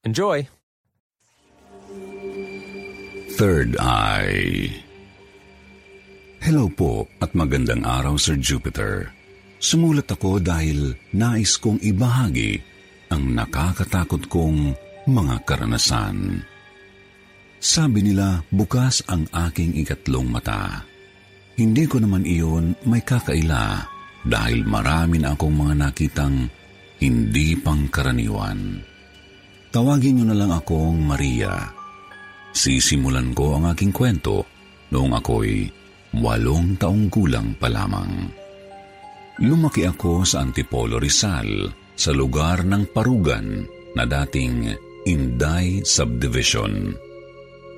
Enjoy! Third Eye Hello po at magandang araw Sir Jupiter. Sumulat ako dahil nais kong ibahagi ang nakakatakot kong mga karanasan. Sabi nila, bukas ang aking ikatlong mata. Hindi ko naman iyon may kakaila dahil marami na akong mga nakitang hindi pangkaraniwan. Tawagin niyo na lang akong Maria. Sisimulan ko ang aking kwento noong ako'y walong taong gulang pa lamang. Lumaki ako sa Antipolo Rizal sa lugar ng Parugan na dating Inday Subdivision.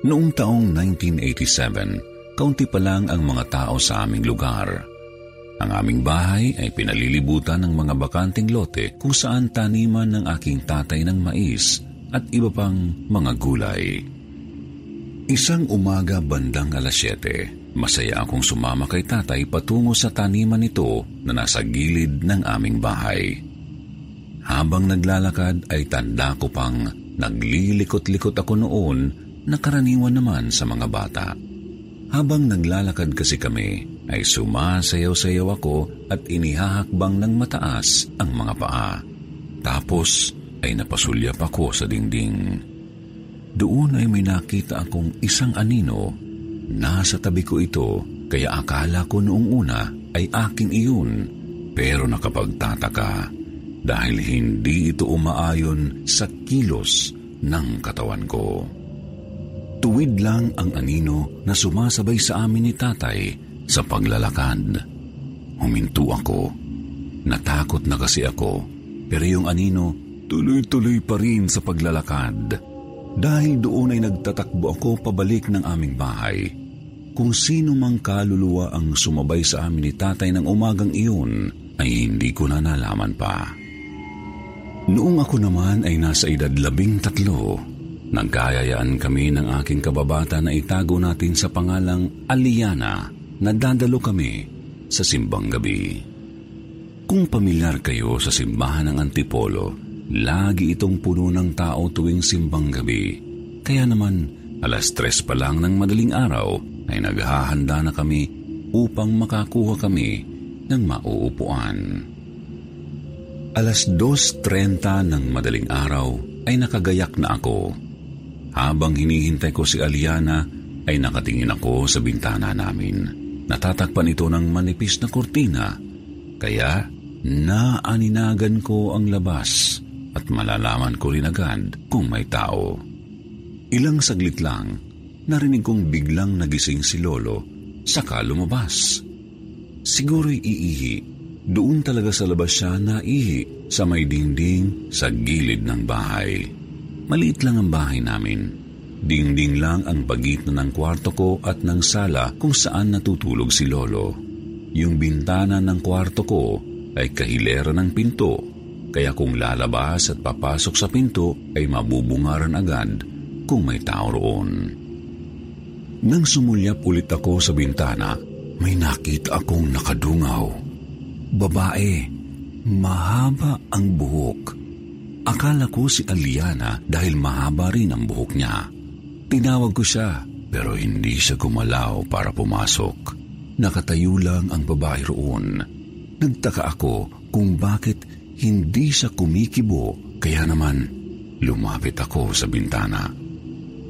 Noong taong 1987, kaunti pa lang ang mga tao sa aming lugar. Ang aming bahay ay pinalilibutan ng mga bakanting lote kung saan taniman ng aking tatay ng mais at iba pang mga gulay. Isang umaga bandang alas 7, masaya akong sumama kay tatay patungo sa taniman nito na nasa gilid ng aming bahay. Habang naglalakad ay tanda ko pang naglilikot-likot ako noon na karaniwan naman sa mga bata. Habang naglalakad kasi kami, ay sumasayaw-sayaw ako at inihahakbang ng mataas ang mga paa. Tapos ay napasulyap ako sa dingding. Doon ay may nakita akong isang anino. Nasa tabi ko ito, kaya akala ko noong una ay akin iyon. Pero nakapagtataka dahil hindi ito umaayon sa kilos ng katawan ko. Tuwid lang ang anino na sumasabay sa amin ni tatay sa paglalakad. Huminto ako. Natakot na kasi ako, pero yung anino tuloy-tuloy pa rin sa paglalakad. Dahil doon ay nagtatakbo ako pabalik ng aming bahay. Kung sino mang kaluluwa ang sumabay sa amin ni tatay ng umagang iyon, ay hindi ko na nalaman pa. Noong ako naman ay nasa edad labing tatlo, nagkayayaan kami ng aking kababata na itago natin sa pangalang Aliana na dadalo kami sa simbang gabi. Kung pamilyar kayo sa simbahan ng Antipolo, lagi itong puno ng tao tuwing simbang gabi. Kaya naman, alas tres pa lang ng madaling araw ay naghahanda na kami upang makakuha kami ng mauupuan. Alas 2.30 ng madaling araw ay nakagayak na ako. Habang hinihintay ko si Aliana ay nakatingin ako sa bintana namin. Natatakpan ito ng manipis na kurtina kaya naaninagan ko ang labas at malalaman ko rin agad kung may tao. Ilang saglit lang, narinig kong biglang nagising si Lolo saka lumabas. Siguro'y iihi doon talaga sa labas siya naihi sa may dingding sa gilid ng bahay. Maliit lang ang bahay namin. Dingding lang ang pagitan ng kwarto ko at ng sala kung saan natutulog si Lolo. Yung bintana ng kwarto ko ay kahilera ng pinto kaya kung lalabas at papasok sa pinto ay mabubungaran agad kung may tao roon. Nang sumulyap ulit ako sa bintana, may nakita akong nakadungaw. Babae, mahaba ang buhok. Akala ko si Aliana dahil mahaba rin ang buhok niya. Tinawag ko siya pero hindi siya gumalaw para pumasok. Nakatayo lang ang babae roon. Nagtaka ako kung bakit hindi siya kumikibo kaya naman lumapit ako sa bintana.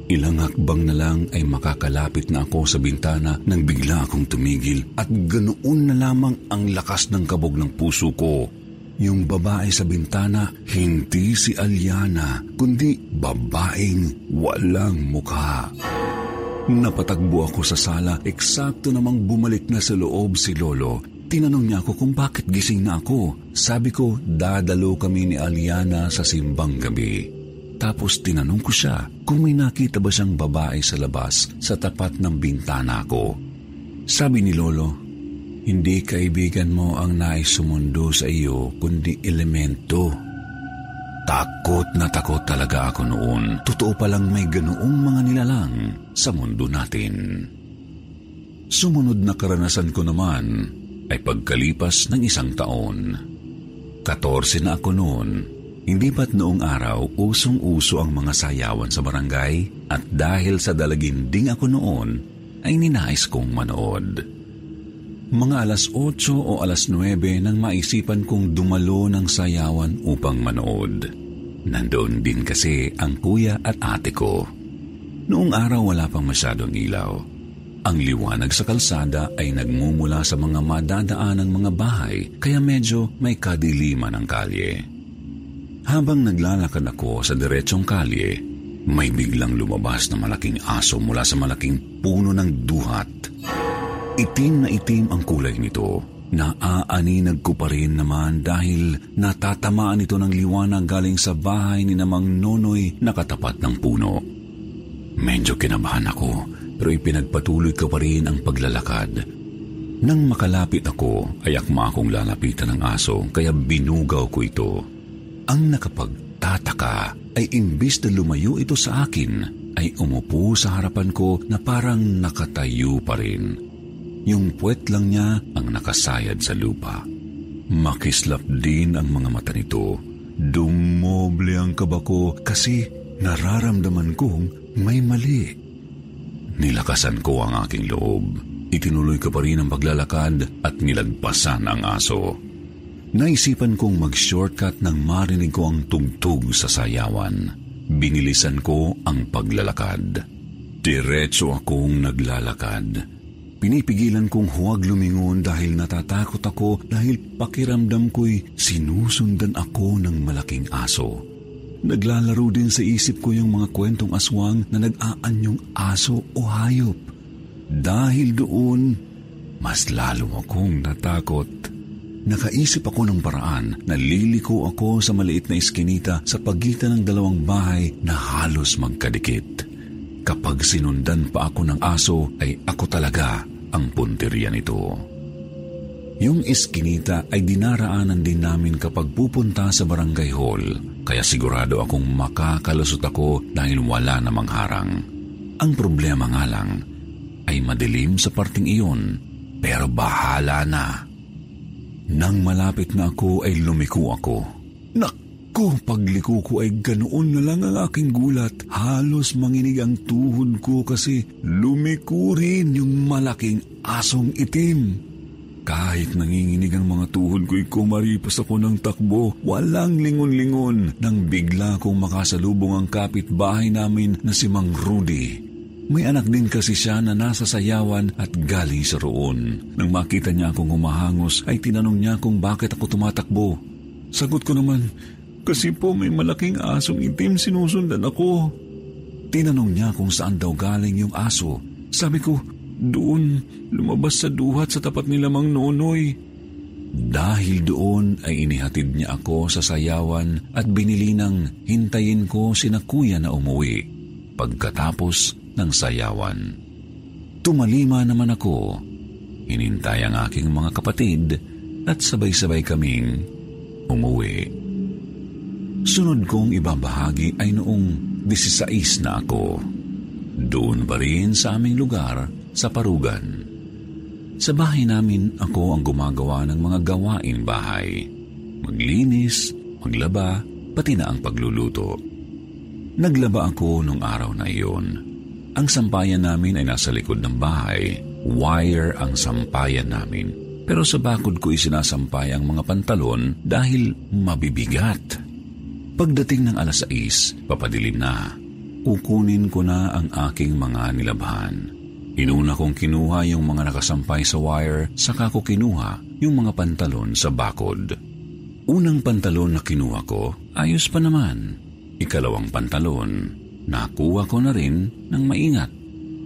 Ilang hakbang na lang ay makakalapit na ako sa bintana nang bigla akong tumigil at ganoon na lamang ang lakas ng kabog ng puso ko yung babae sa bintana, hindi si Aliana, kundi babaeng walang mukha. Napatagbo ako sa sala, eksakto namang bumalik na sa loob si Lolo. Tinanong niya ako kung bakit gising na ako. Sabi ko, dadalo kami ni Aliana sa simbang gabi. Tapos tinanong ko siya kung may nakita ba siyang babae sa labas sa tapat ng bintana ko. Sabi ni Lolo, hindi kaibigan mo ang nais sumundo sa iyo, kundi elemento. Takot na takot talaga ako noon. Totoo palang may ganoong mga nilalang sa mundo natin. Sumunod na karanasan ko naman ay pagkalipas ng isang taon. Katorse na ako noon. Hindi ba't noong araw usong-uso ang mga sayawan sa barangay at dahil sa dalaginding ako noon ay ninais kong manood. Mga alas 8 o alas 9 nang maisipan kong dumalo ng sayawan upang manood. Nandoon din kasi ang kuya at ate ko. Noong araw wala pang masyadong ilaw. Ang liwanag sa kalsada ay nagmumula sa mga madadaan ng mga bahay kaya medyo may kadiliman ang kalye. Habang naglalakad ako sa diretsong kalye, may biglang lumabas na malaking aso mula sa malaking puno ng duhat. Itim na itim ang kulay nito. Naaaninag ko pa rin naman dahil natatamaan ito ng liwanag galing sa bahay ni namang nonoy na katapat ng puno. Medyo kinabahan ako pero ipinagpatuloy ko pa rin ang paglalakad. Nang makalapit ako ay akma akong lalapitan ng aso kaya binugaw ko ito. Ang nakapagtataka ay imbis na lumayo ito sa akin ay umupo sa harapan ko na parang nakatayo pa rin. Yung puwet lang niya ang nakasayad sa lupa. Makislap din ang mga mata nito. Dumoble ang kaba ko kasi nararamdaman kong may mali. Nilakasan ko ang aking loob. Itinuloy ko pa rin ang paglalakad at nilagpasan ang aso. Naisipan kong mag-shortcut nang marinig ko ang tugtog sa sayawan. Binilisan ko ang paglalakad. Diretso akong naglalakad. Pinipigilan kong huwag lumingon dahil natatakot ako dahil pakiramdam ko'y sinusundan ako ng malaking aso. Naglalaro din sa isip ko yung mga kwentong aswang na nag-aanyong aso o hayop. Dahil doon, mas lalo akong natakot. Nakaisip ako ng paraan na liliko ako sa maliit na iskinita sa pagitan ng dalawang bahay na halos magkadikit. Kapag sinundan pa ako ng aso ay ako talaga ang punteriya nito. Yung iskinita ay dinaraanan din namin kapag pupunta sa barangay hall, kaya sigurado akong makakalusot ako dahil wala namang harang. Ang problema nga lang ay madilim sa parting iyon, pero bahala na. Nang malapit na ako ay lumiko ako. Nak! Ko, pagliko ko ay ganoon na lang ang aking gulat. Halos manginig ang tuhod ko kasi lumiko rin yung malaking asong itim. Kahit nanginginig ang mga tuhod ko'y kumaripas ako ng takbo, walang lingon-lingon nang bigla kong makasalubong ang kapitbahay namin na si Mang Rudy. May anak din kasi siya na nasa sayawan at galing sa roon. Nang makita niya akong humahangos ay tinanong niya kung bakit ako tumatakbo. Sagot ko naman, kasi po may malaking asong itim sinusundan ako. Tinanong niya kung saan daw galing yung aso. Sabi ko, doon, lumabas sa duhat sa tapat ni Lamang Nonoy. Dahil doon ay inihatid niya ako sa sayawan at binili ng hintayin ko si na kuya na umuwi pagkatapos ng sayawan. Tumalima naman ako. Hinintay ang aking mga kapatid at sabay-sabay kaming umuwi. Sunod kong ibabahagi ay noong 16 na ako. Doon pa rin sa aming lugar sa Parugan. Sa bahay namin ako ang gumagawa ng mga gawain bahay. Maglinis, maglaba, pati na ang pagluluto. Naglaba ako nung araw na iyon. Ang sampayan namin ay nasa likod ng bahay. Wire ang sampayan namin. Pero sa bakod ko isinasampay ang mga pantalon dahil mabibigat. Pagdating ng alas 6, papadilim na. Kukunin ko na ang aking mga nilabhan. Inuna kong kinuha yung mga nakasampay sa wire, saka ko kinuha yung mga pantalon sa bakod. Unang pantalon na kinuha ko, ayos pa naman. Ikalawang pantalon, nakuha ko na rin ng maingat.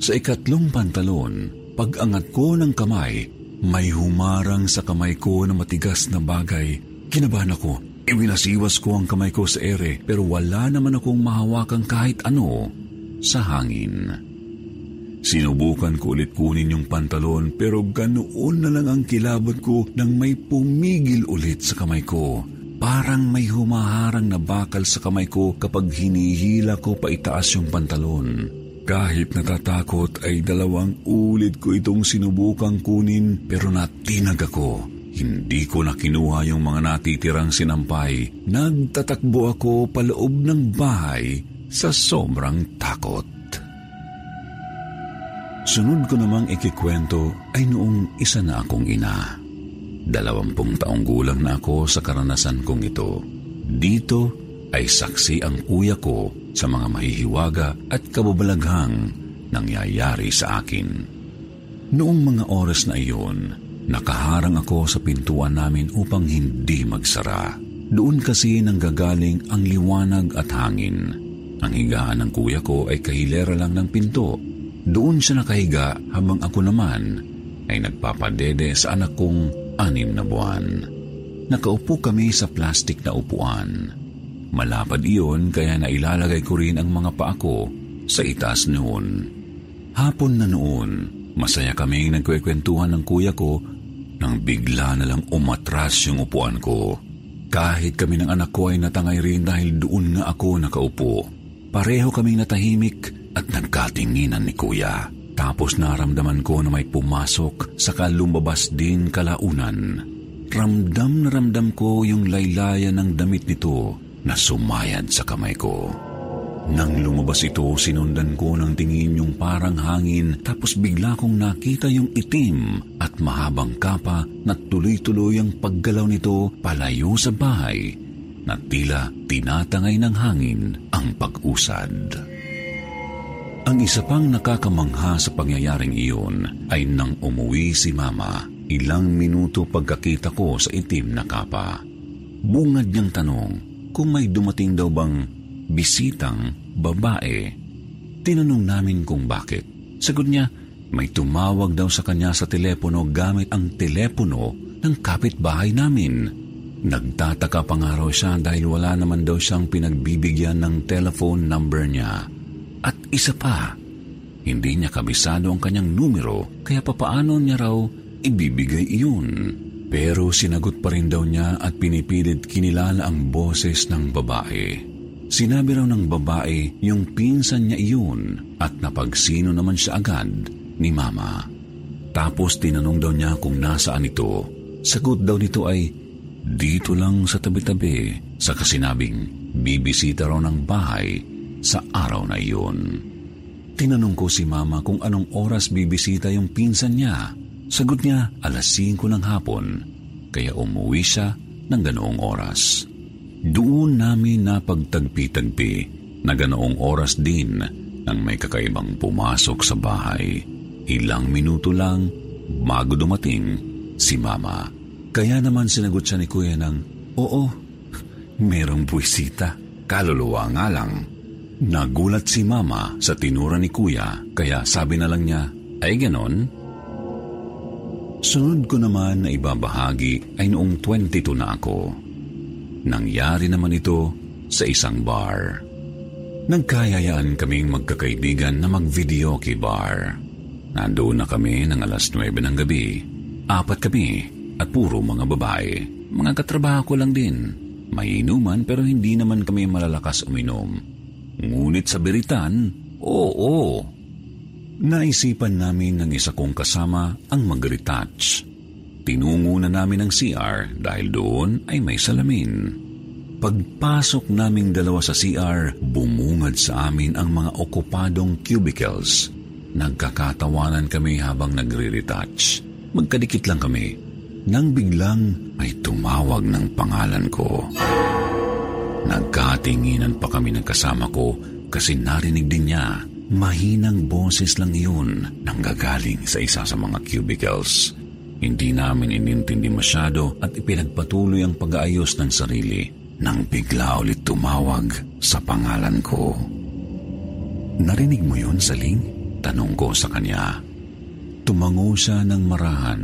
Sa ikatlong pantalon, pag-angat ko ng kamay, may humarang sa kamay ko na matigas na bagay. Kinabahan ako Iwinasiwas ko ang kamay ko sa ere pero wala naman akong mahawakang kahit ano sa hangin. Sinubukan ko ulit kunin yung pantalon pero ganoon na lang ang kilabot ko nang may pumigil ulit sa kamay ko. Parang may humaharang na bakal sa kamay ko kapag hinihila ko pa itaas yung pantalon. Kahit natatakot ay dalawang ulit ko itong sinubukang kunin pero natinag ako hindi ko na kinuha yung mga natitirang sinampay. Nagtatakbo ako paloob ng bahay sa sobrang takot. Sunod ko namang ikikwento ay noong isa na akong ina. Dalawampung taong gulang na ako sa karanasan kong ito. Dito ay saksi ang kuya ko sa mga mahihiwaga at kababalaghang nangyayari sa akin. Noong mga oras na iyon, Nakaharang ako sa pintuan namin upang hindi magsara. Doon kasi nanggagaling ang liwanag at hangin. Ang higaan ng kuya ko ay kahilera lang ng pinto. Doon siya nakahiga habang ako naman ay nagpapadede sa anak kong anim na buwan. Nakaupo kami sa plastik na upuan. Malapad iyon kaya nailalagay ko rin ang mga paa ko sa itaas noon. Hapon na noon, masaya kaming nagkwekwentuhan ng kuya ko nang bigla na lang umatras yung upuan ko. Kahit kami ng anak ko ay natangay rin dahil doon nga ako nakaupo. Pareho kaming natahimik at nagkatinginan ni kuya. Tapos naramdaman ko na may pumasok saka lumabas din kalaunan. Ramdam na ramdam ko yung laylayan ng damit nito na sumayad sa kamay ko. Nang lumabas ito, sinundan ko ng tingin yung parang hangin tapos bigla kong nakita yung itim at mahabang kapa na tuloy-tuloy ang paggalaw nito palayo sa bahay na tila tinatangay ng hangin ang pag-usad. Ang isa pang nakakamangha sa pangyayaring iyon ay nang umuwi si Mama ilang minuto pagkakita ko sa itim na kapa. Bungad niyang tanong kung may dumating daw bang bisitang babae. Tinanong namin kung bakit. Sagot niya, may tumawag daw sa kanya sa telepono gamit ang telepono ng kapitbahay namin. Nagtataka pa nga raw siya dahil wala naman daw siyang pinagbibigyan ng telephone number niya. At isa pa, hindi niya kabisado ang kanyang numero kaya papaano niya raw ibibigay iyon. Pero sinagot pa rin daw niya at pinipilit kinilala ang boses ng babae. Sinabi raw ng babae yung pinsan niya iyon at napagsino naman siya agad ni Mama. Tapos tinanong daw niya kung nasaan ito. Sagot daw nito ay dito lang sa tabi-tabi sa kasinabing bibisita raw ng bahay sa araw na iyon. Tinanong ko si Mama kung anong oras bibisita yung pinsan niya. Sagot niya alas 5 ng hapon kaya umuwi siya ng ganoong oras. Doon namin napagtagpi-tagpi na ganoong oras din nang may kakaibang pumasok sa bahay. Ilang minuto lang bago dumating si Mama. Kaya naman sinagot siya ni Kuya ng, Oo, merong buwisita. Kaluluwa nga lang. Nagulat si Mama sa tinura ni Kuya kaya sabi na lang niya, ay ganon? Sunod ko naman na ibabahagi ay noong 22 na ako. Nangyari naman ito sa isang bar. Nagkayayaan kaming magkakaibigan na mag-video key bar. Nandoon na kami ng alas 9 ng gabi. Apat kami at puro mga babae. Mga katrabaho ko lang din. May inuman pero hindi naman kami malalakas uminom. Ngunit sa beritan, oo. Naisipan namin ng isa kong kasama ang mag-retouch. Tinungo na namin ang CR dahil doon ay may salamin. Pagpasok naming dalawa sa CR, bumungad sa amin ang mga okupadong cubicles. Nagkakatawanan kami habang nagre-retouch. Magkadikit lang kami. Nang biglang ay tumawag ng pangalan ko. Nagkatinginan pa kami ng kasama ko kasi narinig din niya. Mahinang boses lang iyon nang gagaling sa isa sa mga cubicles. Hindi namin inintindi masyado at ipinagpatuloy ang pag-aayos ng sarili nang bigla ulit tumawag sa pangalan ko. Narinig mo yun, Saling? Tanong ko sa kanya. Tumango siya ng marahan.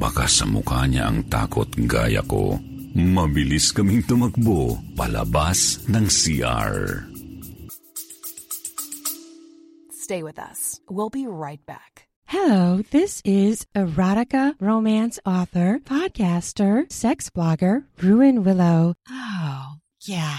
Baka sa mukha niya ang takot gaya ko. Mabilis kaming tumakbo palabas ng CR. Stay with us. We'll be right back. Hello, this is erotica romance author, podcaster, sex blogger, Ruin Willow. Oh, yeah.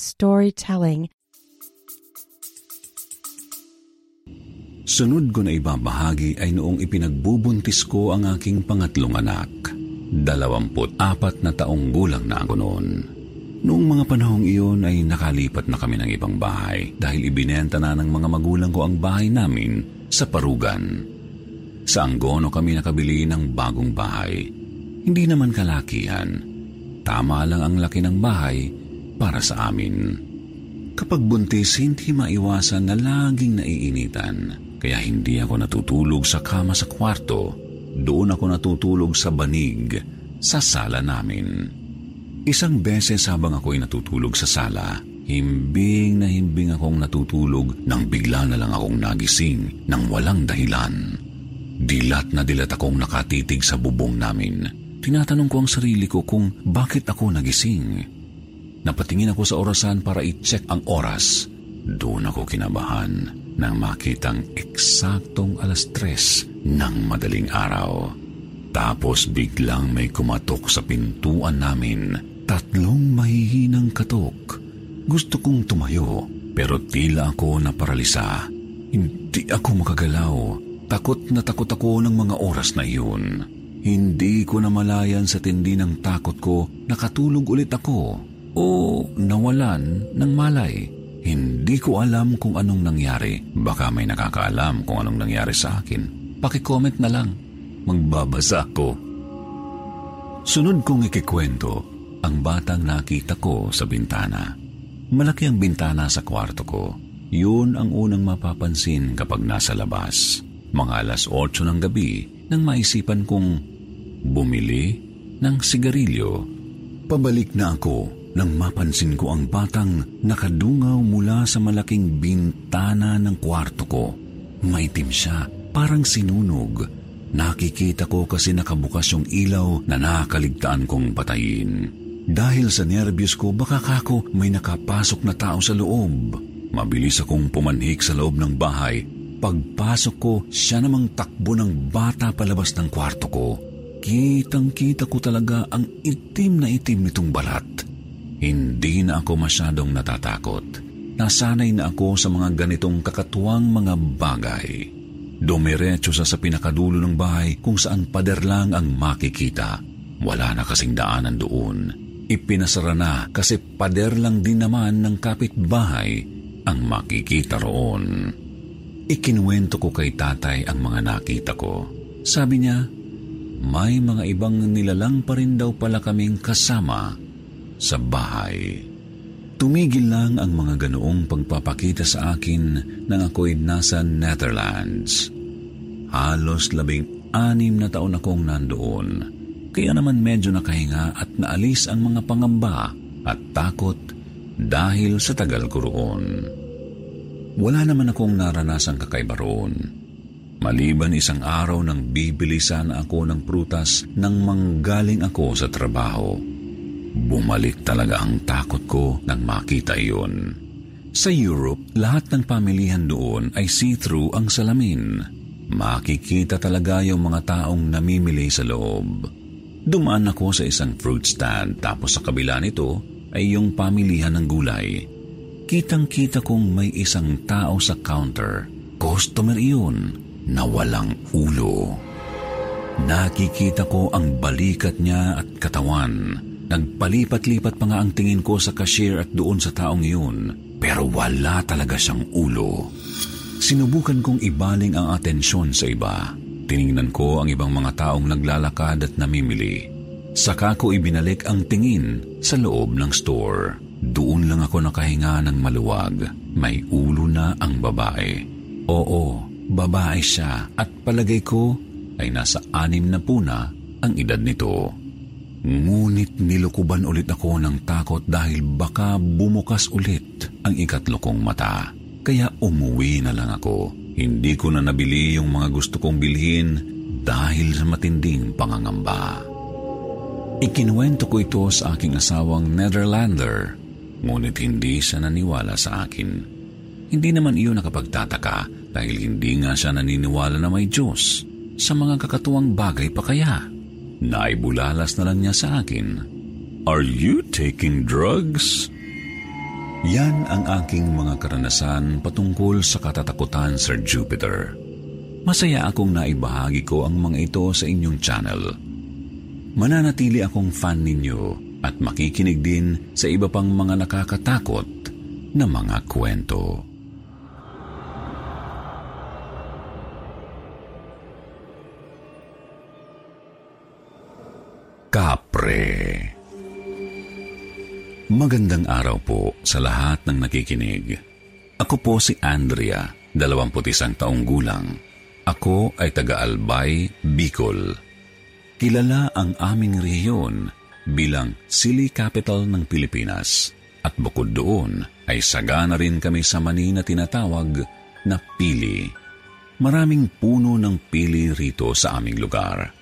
storytelling. Sunod ko na ibabahagi ay noong ipinagbubuntis ko ang aking pangatlong anak. Dalawamput apat na taong gulang na ako noon. Noong mga panahong iyon ay nakalipat na kami ng ibang bahay dahil ibinenta na ng mga magulang ko ang bahay namin sa Parugan. Sa Angono kami nakabili ng bagong bahay. Hindi naman kalakihan. Tama lang ang laki ng bahay para sa amin. Kapag buntis, hindi maiwasan na laging naiinitan. Kaya hindi ako natutulog sa kama sa kwarto. Doon ako natutulog sa banig sa sala namin. Isang beses habang ako'y natutulog sa sala, himbing na himbing akong natutulog nang bigla na lang akong nagising nang walang dahilan. Dilat na dilat akong nakatitig sa bubong namin. Tinatanong ko ang sarili ko kung bakit ako nagising. Napatingin ako sa orasan para i-check ang oras. Doon ako kinabahan nang makitang eksaktong alas tres ng madaling araw. Tapos biglang may kumatok sa pintuan namin. Tatlong mahihinang katok. Gusto kong tumayo pero tila ako naparalisa. Hindi ako makagalaw. Takot na takot ako ng mga oras na iyon. Hindi ko namalayan sa tindi ng takot ko, nakatulog ulit ako o nawalan ng malay. Hindi ko alam kung anong nangyari. Baka may nakakaalam kung anong nangyari sa akin. Pakicomment na lang. Magbabasa ako. Sunod kong ikikwento ang batang nakita ko sa bintana. Malaki ang bintana sa kwarto ko. Yun ang unang mapapansin kapag nasa labas. Mga alas 8 ng gabi nang maisipan kong bumili ng sigarilyo. Pabalik na ako nang mapansin ko ang batang nakadungaw mula sa malaking bintana ng kwarto ko. Maitim siya, parang sinunog. Nakikita ko kasi nakabukas yung ilaw na nakakaligtaan kong patayin. Dahil sa nervyos ko, baka kako may nakapasok na tao sa loob. Mabilis akong pumanhik sa loob ng bahay. Pagpasok ko, siya namang takbo ng bata palabas ng kwarto ko. Kitang-kita ko talaga ang itim na itim nitong balat. Hindi na ako masyadong natatakot. Nasanay na ako sa mga ganitong kakatuwang mga bagay. Dumiretso sa sa pinakadulo ng bahay kung saan pader lang ang makikita. Wala na kasing daanan doon. Ipinasara na kasi pader lang din naman ng kapitbahay ang makikita roon. Ikinuwento ko kay tatay ang mga nakita ko. Sabi niya, may mga ibang nilalang pa rin daw pala kaming kasama sa bahay. Tumigil lang ang mga ganoong pagpapakita sa akin nang ako'y nasa Netherlands. Halos labing anim na taon akong nandoon. Kaya naman medyo nakahinga at naalis ang mga pangamba at takot dahil sa tagal ko roon. Wala naman akong naranasang kakaiba roon. Maliban isang araw nang bibili sana ako ng prutas nang manggaling ako sa trabaho. Bumalik talaga ang takot ko nang makita iyon. Sa Europe, lahat ng pamilihan doon ay see-through ang salamin. Makikita talaga yung mga taong namimili sa loob. Dumaan ako sa isang fruit stand tapos sa kabila nito ay yung pamilihan ng gulay. Kitang-kita kong may isang tao sa counter. Customer iyon na walang ulo. Nakikita ko ang balikat niya at katawan. Nagpalipat-lipat pa nga ang tingin ko sa cashier at doon sa taong iyon. Pero wala talaga siyang ulo. Sinubukan kong ibaling ang atensyon sa iba. Tiningnan ko ang ibang mga taong naglalakad at namimili. Saka ko ibinalik ang tingin sa loob ng store. Doon lang ako nakahinga ng maluwag. May ulo na ang babae. Oo, babae siya at palagay ko ay nasa anim na puna ang edad nito. Ngunit nilukuban ulit ako ng takot dahil baka bumukas ulit ang ikatlo kong mata. Kaya umuwi na lang ako. Hindi ko na nabili yung mga gusto kong bilhin dahil sa matinding pangangamba. Ikinuwento ko ito sa aking asawang Netherlander ngunit hindi siya naniwala sa akin. Hindi naman iyon nakapagtataka dahil hindi nga siya naniniwala na may Diyos sa mga kakatuwang bagay pa kaya. Naibulalas na lang niya sa akin. Are you taking drugs? Yan ang aking mga karanasan patungkol sa katatakutan, Sir Jupiter. Masaya akong naibahagi ko ang mga ito sa inyong channel. Mananatili akong fan ninyo at makikinig din sa iba pang mga nakakatakot na mga kwento. Kapre Magandang araw po sa lahat ng nakikinig. Ako po si Andrea, 21 taong gulang. Ako ay taga-Albay, Bicol. Kilala ang aming rehiyon bilang Silly Capital ng Pilipinas. At bukod doon ay sagana rin kami sa mani na tinatawag na pili. Maraming puno ng pili rito sa aming lugar.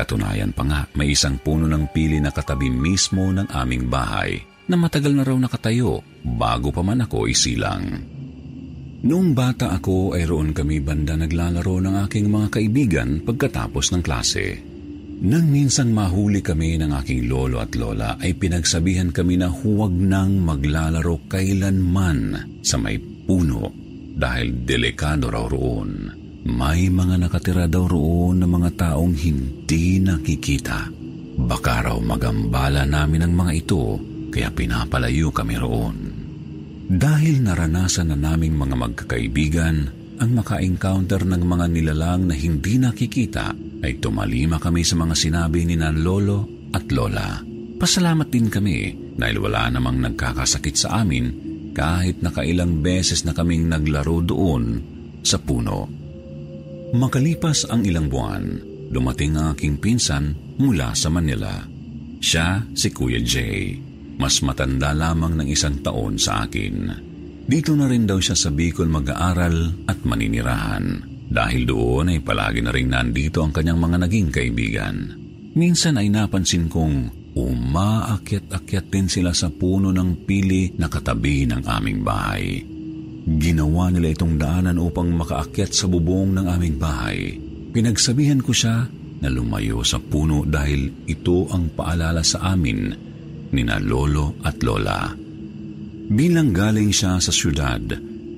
Katunayan pa nga, may isang puno ng pili na katabi mismo ng aming bahay na matagal na raw nakatayo bago pa man ako isilang. Noong bata ako ay roon kami banda naglalaro ng aking mga kaibigan pagkatapos ng klase. Nang minsan mahuli kami ng aking lolo at lola ay pinagsabihan kami na huwag nang maglalaro kailanman sa may puno dahil delikado raw roon. May mga nakatira daw roon na mga taong hindi nakikita. Baka raw magambala namin ang mga ito kaya pinapalayo kami roon. Dahil naranasan na naming mga magkakaibigan ang maka-encounter ng mga nilalang na hindi nakikita, ay tumalima kami sa mga sinabi ni Nan Lolo at Lola. Pasalamat din kami dahil wala namang nagkakasakit sa amin kahit nakailang beses na kaming naglaro doon sa puno. Makalipas ang ilang buwan, dumating ang aking pinsan mula sa Manila. Siya si Kuya Jay mas matanda lamang ng isang taon sa akin. Dito na rin daw siya sa Bicol mag-aaral at maninirahan. Dahil doon ay palagi na rin nandito ang kanyang mga naging kaibigan. Minsan ay napansin kong umaakyat-akyat din sila sa puno ng pili na katabi ng aming bahay. Ginawa nila itong daanan upang makaakyat sa bubong ng aming bahay. Pinagsabihan ko siya na lumayo sa puno dahil ito ang paalala sa amin nina lolo at lola. Bilang galing siya sa syudad,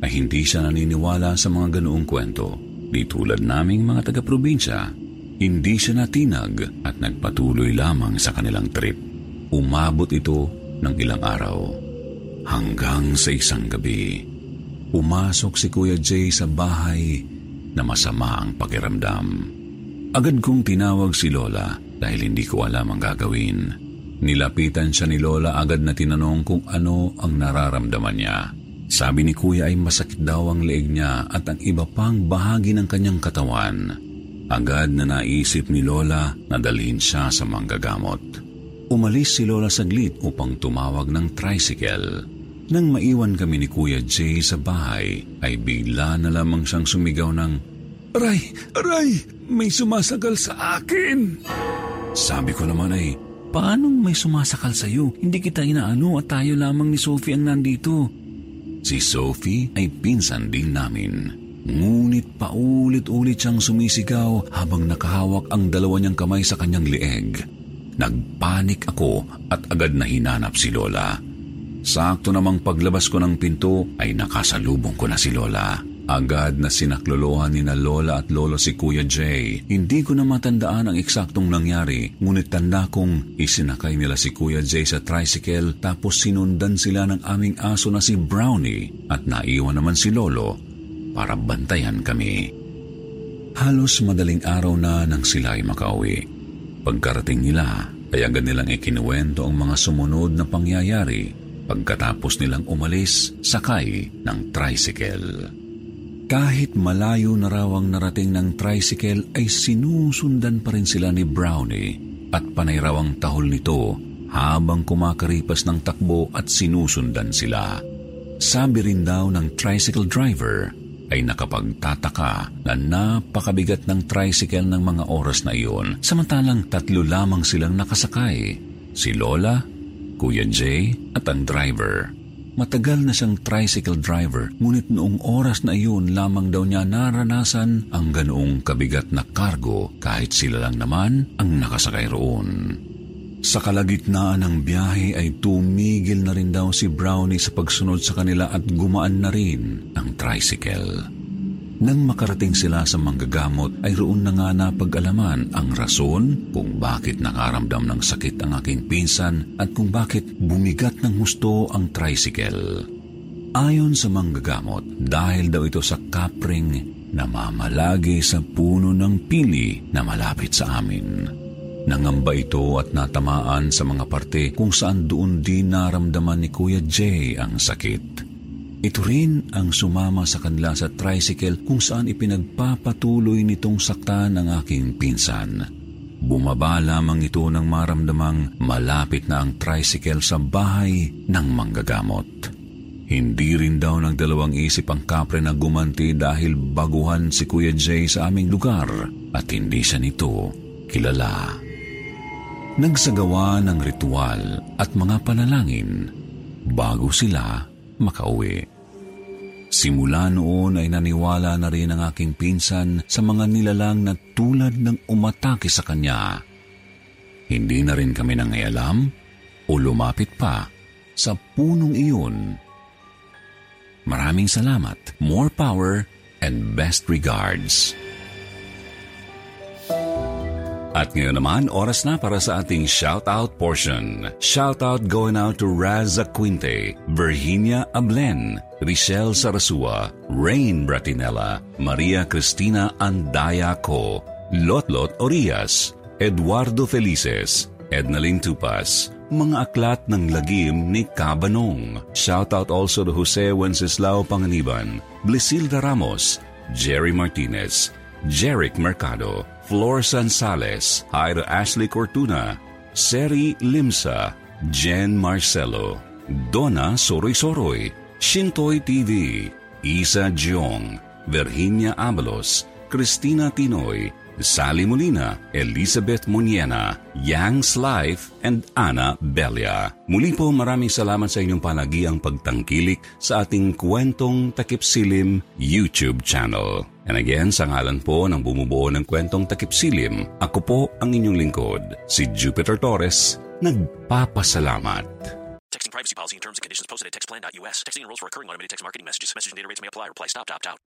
ay hindi siya naniniwala sa mga ganoong kwento. Di tulad naming mga taga-probinsya, hindi siya natinag at nagpatuloy lamang sa kanilang trip. Umabot ito ng ilang araw. Hanggang sa isang gabi, umasok si Kuya Jay sa bahay na masama ang pakiramdam. Agad kong tinawag si Lola dahil hindi ko alam ang gagawin. Nilapitan siya ni Lola agad na tinanong kung ano ang nararamdaman niya. Sabi ni Kuya ay masakit daw ang leeg niya at ang iba pang bahagi ng kanyang katawan. Agad na naisip ni Lola na dalhin siya sa manggagamot. Umalis si Lola saglit upang tumawag ng tricycle. Nang maiwan kami ni Kuya Jay sa bahay, ay bigla na lamang siyang sumigaw ng, Aray! Aray! May sumasakal sa akin! Sabi ko naman ay, Paanong may sumasakal sa iyo? Hindi kita inaano at tayo lamang ni Sophie ang nandito. Si Sophie ay pinsan din namin. Ngunit paulit-ulit siyang sumisigaw habang nakahawak ang dalawa niyang kamay sa kanyang lieg. Nagpanik ako at agad na hinanap si Lola. Sakto namang paglabas ko ng pinto ay nakasalubong ko na si Lola. Agad na sinaklolohan ni na Lola at Lolo si Kuya Jay. Hindi ko na matandaan ang eksaktong nangyari, ngunit tanda kong isinakay nila si Kuya Jay sa tricycle tapos sinundan sila ng aming aso na si Brownie at naiwan naman si Lolo para bantayan kami. Halos madaling araw na nang sila ay makauwi. Pagkarating nila, ay agad nilang ikinuwento ang mga sumunod na pangyayari pagkatapos nilang umalis sakay ng tricycle. Kahit malayo na raw ang narating ng tricycle ay sinusundan pa rin sila ni Brownie at panay raw ang tahol nito habang kumakaripas ng takbo at sinusundan sila. Sabi rin daw ng tricycle driver ay nakapagtataka na napakabigat ng tricycle ng mga oras na iyon samantalang tatlo lamang silang nakasakay. Si Lola, Kuya Jay at ang driver. Matagal na siyang tricycle driver, ngunit noong oras na iyon lamang daw niya naranasan ang ganoong kabigat na kargo kahit sila lang naman ang nakasakay roon. Sa kalagitnaan ng biyahe ay tumigil na rin daw si Brownie sa pagsunod sa kanila at gumaan na rin ang tricycle. Nang makarating sila sa manggagamot ay roon na nga napag-alaman ang rason kung bakit nakaramdam ng sakit ang aking pinsan at kung bakit bumigat ng husto ang tricycle. Ayon sa manggagamot, dahil daw ito sa kapring na mamalagi sa puno ng pili na malapit sa amin. Nangamba ito at natamaan sa mga parte kung saan doon din naramdaman ni Kuya Jay ang sakit. Ito rin ang sumama sa kanila sa tricycle kung saan ipinagpapatuloy nitong saktan ang aking pinsan. Bumaba lamang ito nang maramdamang malapit na ang tricycle sa bahay ng manggagamot. Hindi rin daw ng dalawang isip ang kapre na gumanti dahil baguhan si Kuya Jay sa aming lugar at hindi siya nito kilala nagsagawa ng ritual at mga panalangin bago sila makauwi. Simula noon ay naniwala na rin ang aking pinsan sa mga nilalang na tulad ng umatake sa kanya. Hindi na rin kami nangayalam o lumapit pa sa punong iyon. Maraming salamat, more power, and best regards. At ngayon naman, oras na para sa ating shout-out portion. Shout-out going out to Raza Quinte, Virginia Ablen, Richelle Sarasua, Rain Bratinella, Maria Cristina Andaya Co, Lotlot Orias, Eduardo Felices, Ednaline Tupas, mga aklat ng lagim ni Cabanong. Shoutout also to Jose Wenceslao Panganiban, Blisilda Ramos, Jerry Martinez, Jeric Mercado, Flor Sansales, to Ashley Cortuna, Seri Limsa, Jen Marcelo, Donna Soroy-Soroy, Shintoy TV, Isa Jiong, Virginia Abalos, Cristina Tinoy, Sally Molina, Elizabeth Muniena, Yang Life, and Ana Belia. Muli po maraming salamat sa inyong panagiang pagtangkilik sa ating kwentong Takip Silim YouTube channel. And again, sa ngalan po ng bumubuo ng kwentong Takip Silim, ako po ang inyong lingkod, si Jupiter Torres, nagpapasalamat. Texting privacy policy and terms and conditions posted at textplan.us. Texting enrolls for recurring automated text marketing messages. Message and data rates may apply. Reply stop to opt out.